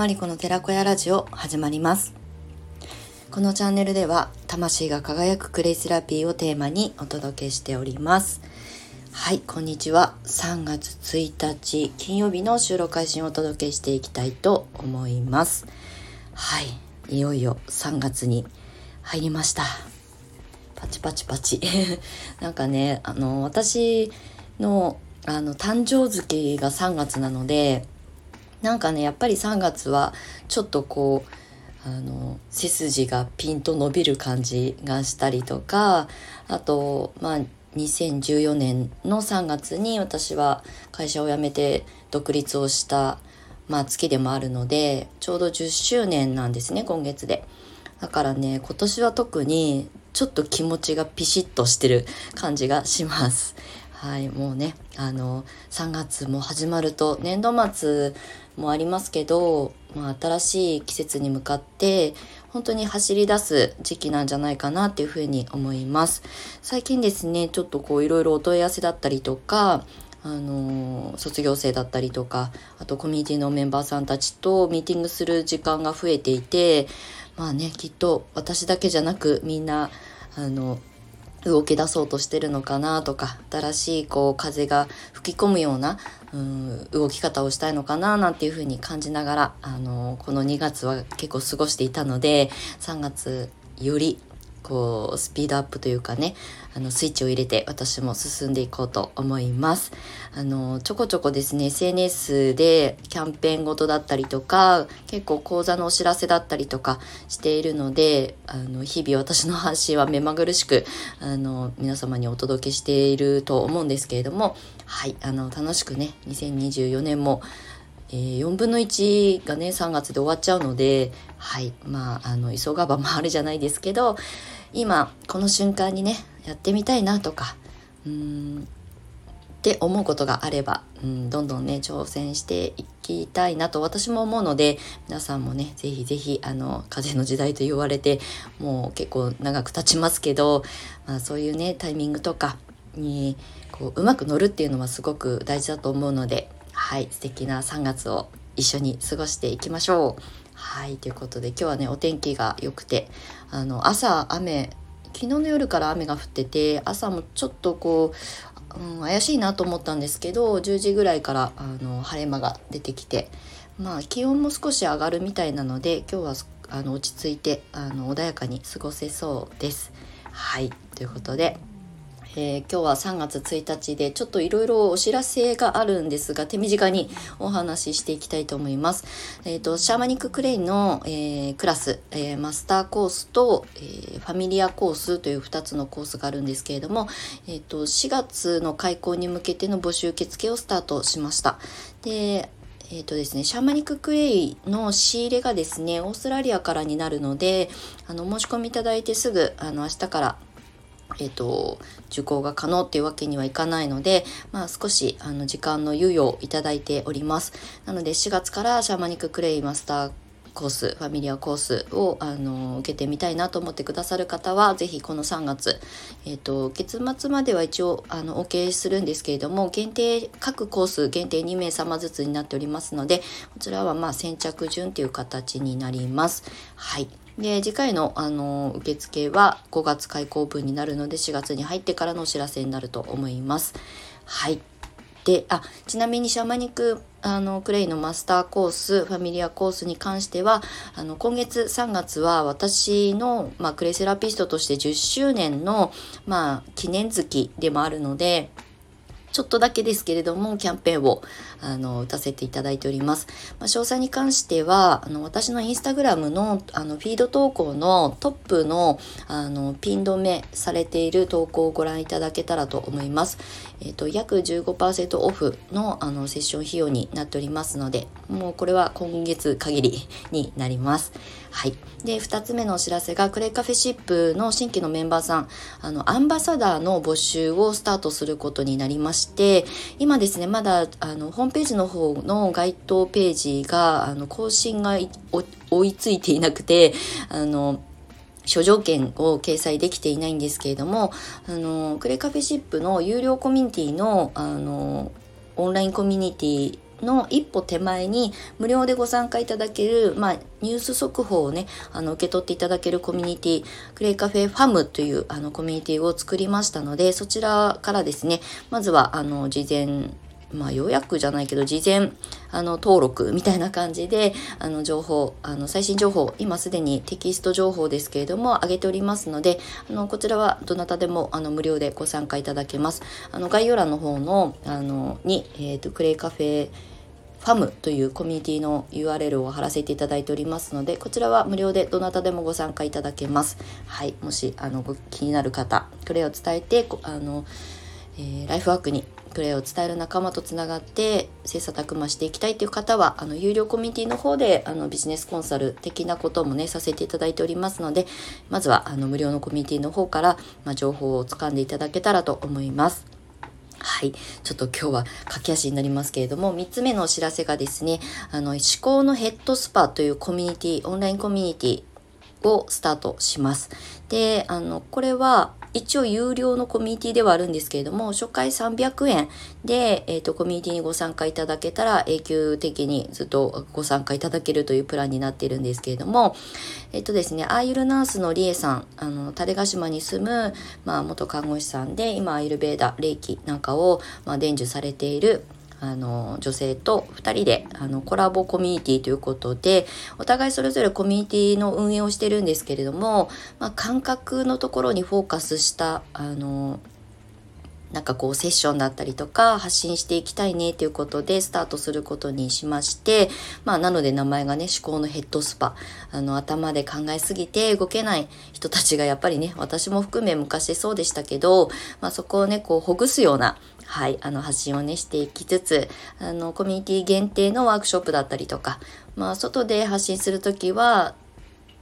マリコの寺子屋ラジオ始まります。このチャンネルでは魂が輝くクレイセラピーをテーマにお届けしております。はいこんにちは。3月1日金曜日の収録配信をお届けしていきたいと思います。はいいよいよ3月に入りました。パチパチパチ。なんかねあの私のあの誕生月が3月なのでなんかねやっぱり3月はちょっとこうあの背筋がピンと伸びる感じがしたりとかあとまあ2014年の3月に私は会社を辞めて独立をした、まあ、月でもあるのでちょうど10周年なんですね今月で。だからね今年は特にちょっと気持ちがピシッとしてる感じがします。はい、もうね、あの、3月も始まると、年度末もありますけど、まあ、新しい季節に向かって、本当に走り出す時期なんじゃないかなっていうふうに思います。最近ですね、ちょっとこういろいろお問い合わせだったりとか、あの卒業生だったりとかあとコミュニティのメンバーさんたちとミーティングする時間が増えていてまあねきっと私だけじゃなくみんなあの動き出そうとしてるのかなとか新しいこう風が吹き込むようなうん動き方をしたいのかななんていうふうに感じながらあのこの2月は結構過ごしていたので3月よりこうスピードアップというかねあのスイッチを入れて私も進んでいこうと思います。あのちょこちょこですね SNS でキャンペーンごとだったりとか結構講座のお知らせだったりとかしているのであの日々私の発信は目まぐるしくあの皆様にお届けしていると思うんですけれどもはいあの楽しくね2024年もえー、4分の1がね3月で終わっちゃうのではいまああの急がば回るじゃないですけど今この瞬間にねやってみたいなとかうんって思うことがあれば、うん、どんどんね挑戦していきたいなと私も思うので皆さんもね是非是非あの風の時代と言われてもう結構長く経ちますけど、まあ、そういうねタイミングとかにこううまく乗るっていうのはすごく大事だと思うのではい素敵な3月を一緒に過ごしていきましょう。はいということで今日はねお天気が良くてあの朝雨昨日の夜から雨が降ってて朝もちょっとこう、うん、怪しいなと思ったんですけど10時ぐらいからあの晴れ間が出てきてまあ気温も少し上がるみたいなので今日はあの落ち着いてあの穏やかに過ごせそうです。はいということでえー、今日は3月1日でちょっといろいろお知らせがあるんですが手短にお話ししていきたいと思います。えっ、ー、とシャーマニッククレイの、えー、クラス、えマスターコースと、えファミリアコースという2つのコースがあるんですけれども、えっと4月の開講に向けての募集受付をスタートしました。でえっ、ー、とですね、シャーマニッククレイの仕入れがですね、オーストラリアからになるので、あの、申し込みいただいてすぐ、あの、明日からえーと、受講が可能っていうわけにはいかないので、まあ、少しあの時間の猶予をいただいておりますなので4月からシャーマニッククレイマスターコースファミリアコースをあの受けてみたいなと思ってくださる方は是非この3月、えーと、月末までは一応あの OK するんですけれども限定各コース限定2名様ずつになっておりますのでこちらはまあ先着順という形になります。はいで次回のあの受付は5月開講分になるので4月に入ってからのお知らせになると思います。はいであちなみにシャーマニックあのクレイのマスターコースファミリアコースに関してはあの今月3月は私の、まあ、クレイセラピストとして10周年の、まあ、記念月でもあるのでちょっとだけですけれども、キャンペーンを、あの、打たせていただいております。まあ、詳細に関しては、あの、私のインスタグラムの、あの、フィード投稿のトップの、あの、ピン止めされている投稿をご覧いただけたらと思います。えっ、と、約15%オフの、あの、セッション費用になっておりますので、もうこれは今月限りになります。はい。で、2つ目のお知らせが、クレイカフェシップの新規のメンバーさん、あの、アンバサダーの募集をスタートすることになりまして、今ですね、まだ、あの、ホームームページの方の該当ページが、あの、更新が追いついていなくて、あの、諸条件を掲載できていないんですけれども、あの、クレカフェシップの有料コミュニティの、あの、オンラインコミュニティの一歩手前に無料でご参加いただける、まあ、ニュース速報をね、あの、受け取っていただけるコミュニティ、クレイカフェファムというあのコミュニティを作りましたので、そちらからですね、まずは、あの、事前、まあ、予約じゃないけど、事前、あの、登録みたいな感じで、あの、情報、あの、最新情報、今すでにテキスト情報ですけれども、上げておりますので、あの、こちらはどなたでも、あの、無料でご参加いただけます。あの、概要欄の方の、あの、に、えっ、ー、と、クレイカフェ、ファムというコミュニティの URL を貼らせていただいておりますので、こちらは無料でどなたでもご参加いただけます。はい。もし、あの、ご気になる方、クレイを伝えて、あの、えー、ライフワークにプレーを伝える仲間とつながって切磋琢磨していきたいという方はあの有料コミュニティの方であのビジネスコンサル的なこともねさせていただいておりますのでまずはあの無料のコミュニティの方から、まあ、情報をつかんでいただけたらと思います。はい。ちょっと今日は駆け足になりますけれども、3つ目のお知らせがですね、あの、思考のヘッドスパというコミュニティ、オンラインコミュニティをスタートします。で、あの、これは、一応有料のコミュニティではあるんですけれども、初回300円で、えっ、ー、と、コミュニティにご参加いただけたら永久的にずっとご参加いただけるというプランになっているんですけれども、えっ、ー、とですね、アイルナースのリエさん、あの、種子島に住む、まあ、元看護師さんで、今、アイルベーダ、霊気なんかを、まあ、伝授されている、あの女性と2人であのコラボコミュニティということでお互いそれぞれコミュニティの運営をしてるんですけれども、まあ、感覚のところにフォーカスしたあのなんかこうセッションだったりとか発信していきたいねということでスタートすることにしまして、まあなので名前がね思考のヘッドスパ。あの頭で考えすぎて動けない人たちがやっぱりね、私も含め昔そうでしたけど、まあそこをね、こうほぐすようなはい、あの発信をねしていきつつあのコミュニティ限定のワークショップだったりとか、まあ、外で発信するときは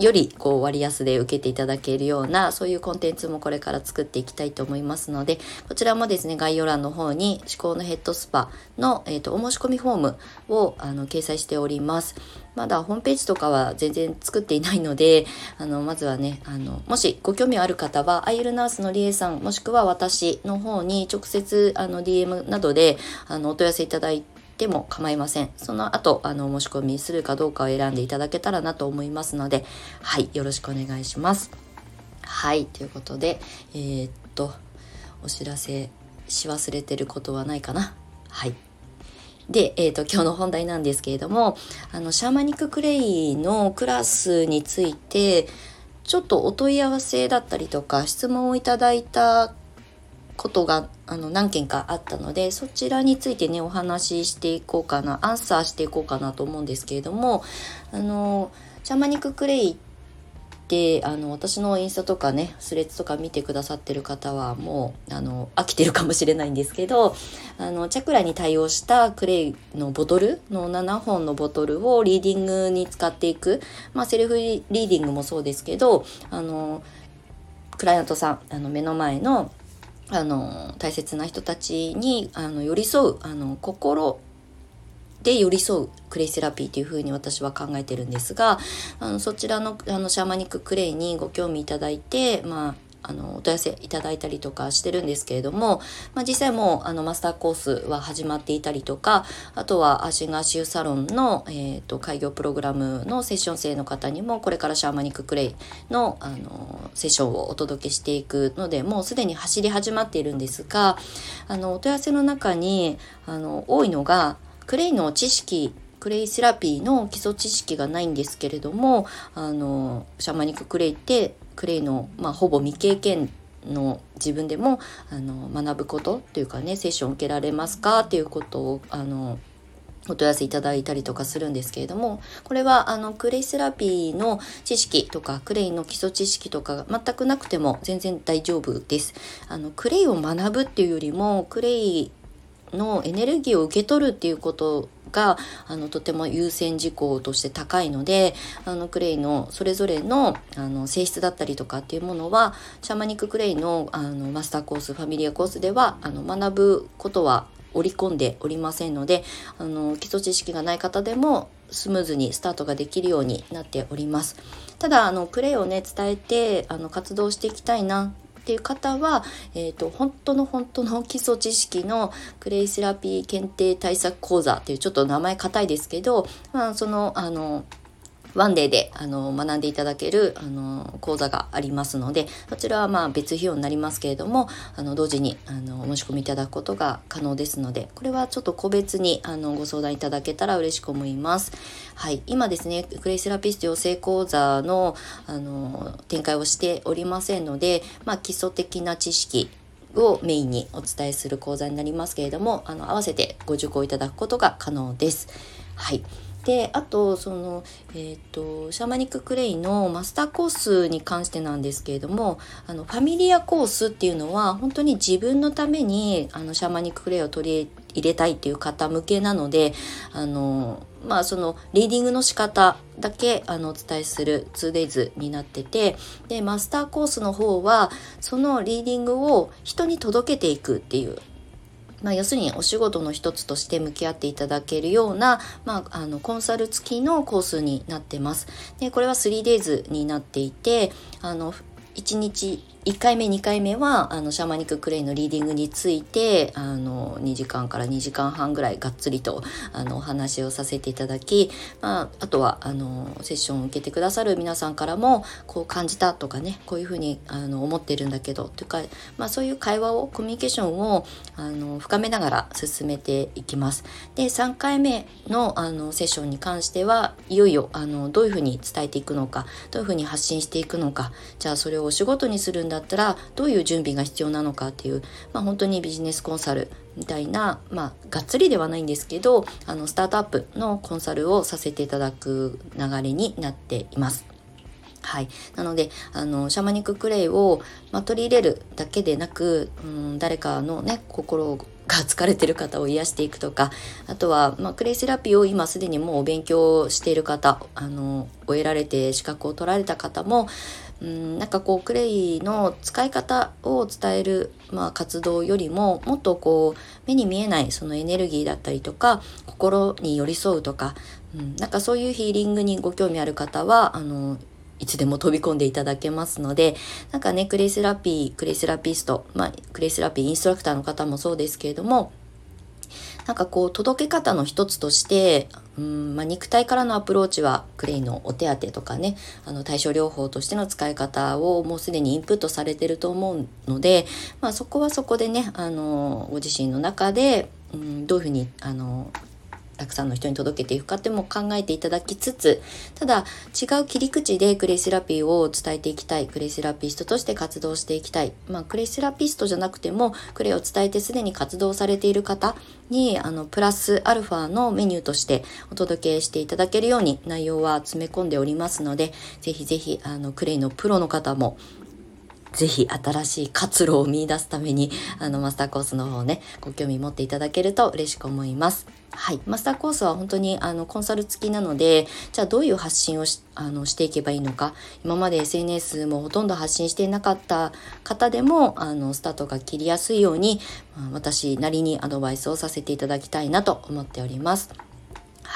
よりこう割安で受けていただけるようなそういうコンテンツもこれから作っていきたいと思いますのでこちらもですね概要欄の方に思考のヘッドスパの、えーと、お申し込みフォームをあの掲載しております。まだホームページとかは全然作っていないのであのまずはねあのもしご興味ある方はアイルナースのりえさんもしくは私の方に直接あの DM などであのお問い合わせいただいてても構いません。その後、あの、申し込みするかどうかを選んでいただけたらなと思いますので、はい、よろしくお願いします。はい、ということで、えー、っと、お知らせし忘れてることはないかな？はい。で、えっ、と、今日の本題なんですけれども、あの、シャーマニッククレイのクラスについて、ちょっとお問い合わせだったりとか質問をいただいたことがあの何件かあったのでそちらについてねお話ししていこうかなアンサーしていこうかなと思うんですけれどもあのシャーマニッククレイってあの私のインスタとかねスレッズとか見てくださってる方はもうあの飽きてるかもしれないんですけどあのチャクラに対応したクレイのボトルの7本のボトルをリーディングに使っていく、まあ、セルフリーディングもそうですけどあのクライアントさんあの目の前のあの大切な人たちにあの寄り添うあの心で寄り添うクレイセラピーというふうに私は考えてるんですがあのそちらのあのシャーマニッククレイにご興味いただいて、まあ、あのお問い合わせいただいたりとかしてるんですけれども、まあ、実際もうあのマスターコースは始まっていたりとかあとはアシンガーシューサロンの、えーと、開業プログラムのセッション生の方にもこれからシャーマニッククレイのあのセッションをお届けしていくのでもうすでに走り始まっているんですがあのお問い合わせの中にあの多いのがクレイの知識クレイセラピーの基礎知識がないんですけれどもあのシャーマニッククレイってクレイの、まあ、ほぼ未経験の自分でもあの学ぶことっていうかねセッション受けられますか？っていうことをあのお問い合わせいただいたりとかするんですけれどもこれはあのクレイセラピーの知識とかクレイの基礎知識とか全くなくても全然大丈夫です。あのクレイを学ぶっていうよりもクレイのエネルギーを受け取るっていうことがあのとても優先事項として高いのであのクレイのそれぞれのあの性質だったりとかっていうものはシャーマニッククレイのあのマスターコースファミリアコースではあの学ぶことは織り込んでおりませんのであの基礎知識がない方でもスムーズにスタートができるようになっております。ただあのクレイをね伝えてあの活動していきたいなっていう方は、えーと、本当の本当の基礎知識のクレイセラピー検定対策講座っていうちょっと名前硬いですけど、まあ、そのあのワンデーであの学んでいただけるあの講座がありますのでそちらはまあ別費用になりますけれどもあの同時にあのお申し込みいただくことが可能ですのでこれはちょっと個別にあのご相談いただけたら嬉しく思います。はい、今ですねクレイセラピスト養成講座のあの展開をしておりませんので、まあ、基礎的な知識をメインにお伝えする講座になりますけれどもあの合わせてご受講いただくことが可能です。はいであとその、えーと、シャーマニッククレイのマスターコースに関してなんですけれどもあのファミリアコースっていうのは本当に自分のためにあのシャーマニッククレイを取り入れたいっていう方向けなのであのまあそのリーディングの仕方だけあのお伝えする 2days になっててでマスターコースの方はそのリーディングを人に届けていくっていうまあ、要するにお仕事の一つとして向き合っていただけるような、まあ、あのコンサル付きのコースになってます。でこれは 3days になっていてあの1日1回目2回目はあのシャーマニッククレイのリーディングについてあの2時間から2時間半ぐらいがっつりとあのお話をさせていただき、まあ、あとはあのセッションを受けてくださる皆さんからもこう感じたとかねこういうふうにあの思ってるんだけどというか、まあ、そういう会話をコミュニケーションをあの深めながら進めていきます。で3回目のあのセッションに関してはいよいよあのどういうふうに伝えていくのかどういうふうに発信していくのかじゃあそれをお仕事にするんだったらどういう準備が必要なのかっていう、まあ、本当にビジネスコンサルみたいな、まあ、がっつりではないんですけどあのスタートアップのコンサルをさせていただく流れになっています。はい。なので、あの、シャマニッククレイを、まあ、取り入れるだけでなく、うん、誰かのね、心が疲れてる方を癒していくとか、あとは、まあ、クレイセラピーを今すでにもう勉強している方、あの、終えられて資格を取られた方も、うんなんかこうクレイの使い方を伝える、まあ、活動よりももっとこう目に見えないそのエネルギーだったりとか心に寄り添うとか、うん、なんかそういうヒーリングにご興味ある方はあのいつでも飛び込んでいただけますので、なんかね、クレイセラピー、クレイセラピスト、まあ、クレイセラピーインストラクターの方もそうですけれども、なんかこう届け方の一つとしてうんまあ、肉体からのアプローチはクレイのお手当とかねあの対症療法としての使い方をもうすでにインプットされてると思うので、まあ、そこはそこでねあのご自身の中で、うん、どういうふうにあのたくさんの人に届けていくかっても考えていただきつつただ違う切り口でクレイセラピーを伝えていきたいクレイセラピストとして活動していきたい。まあクレイセラピストじゃなくてもクレイを伝えてすでに活動されている方にあのプラスアルファのメニューとしてお届けしていただけるように内容は詰め込んでおりますのでぜひぜひあのクレイのプロの方もぜひ新しい活路を見出すために、あの、マスターコースの方をね、ご興味持っていただけると嬉しく思います。はい。マスターコースは本当に、あの、コンサル付きなので、じゃあどういう発信をし、あの、していけばいいのか、今まで SNS もほとんど発信していなかった方でも、あの、スタートが切りやすいように、私なりにアドバイスをさせていただきたいなと思っております。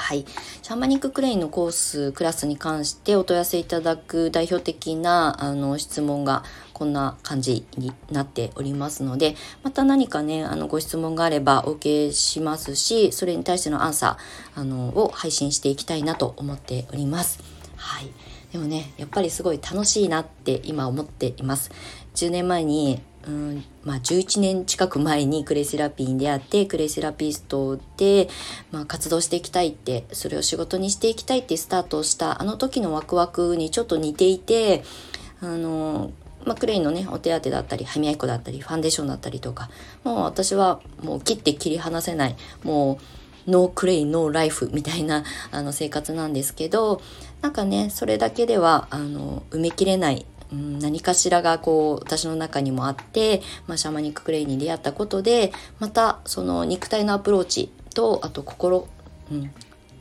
はい。シャーマニッククレイのコース、クラスに関してお問い合わせいただく代表的なあの質問がこんな感じになっておりますので、また何かね、あのご質問があればお受けしますし、それに対してのアンサーあのを配信していきたいなと思っております。はい。でもね、やっぱりすごい楽しいなって今思っています。10年前にうんまあ、11年近く前にクレイセラピーに出会ってクレイセラピストで、まあ、活動していきたいってそれを仕事にしていきたいってスタートしたあの時のワクワクにちょっと似ていてあのまあ、クレイのねお手当だったり歯磨き粉だったりファンデーションだったりとかもう私はもう切って切り離せないもう no clay no life みたいなあの生活なんですけどなんかねそれだけではあの埋めきれないうん、何かしらがこう私の中にもあって、まあ、シャーマニッククレイに出会ったことでまたその肉体のアプローチとあと心、うん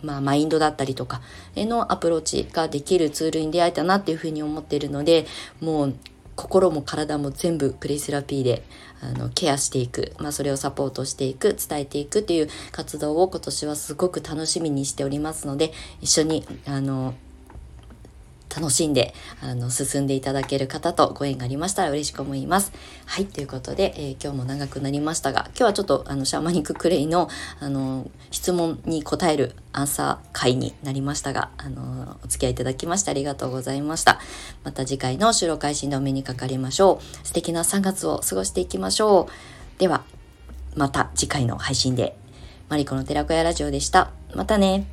まあ、マインドだったりとかへのアプローチができるツールに出会えたなっていうふうに思っているのでもう心も体も全部クレイセラピーであのケアしていく、まあ、それをサポートしていく伝えていくっていう活動を今年はすごく楽しみにしておりますので一緒にあの楽しんで、あの、進んでいただける方とご縁がありましたら嬉しく思います。はい、ということで、えー、今日も長くなりましたが、今日はちょっと、あの、シャーマニッククレイの、あの、質問に答えるアンサー会になりましたが、あの、お付き合いいただきましてありがとうございました。また次回の収録配信でお目にかかりましょう。素敵な3月を過ごしていきましょう。では、また次回の配信で、マリコの寺子屋ラジオでした。またね。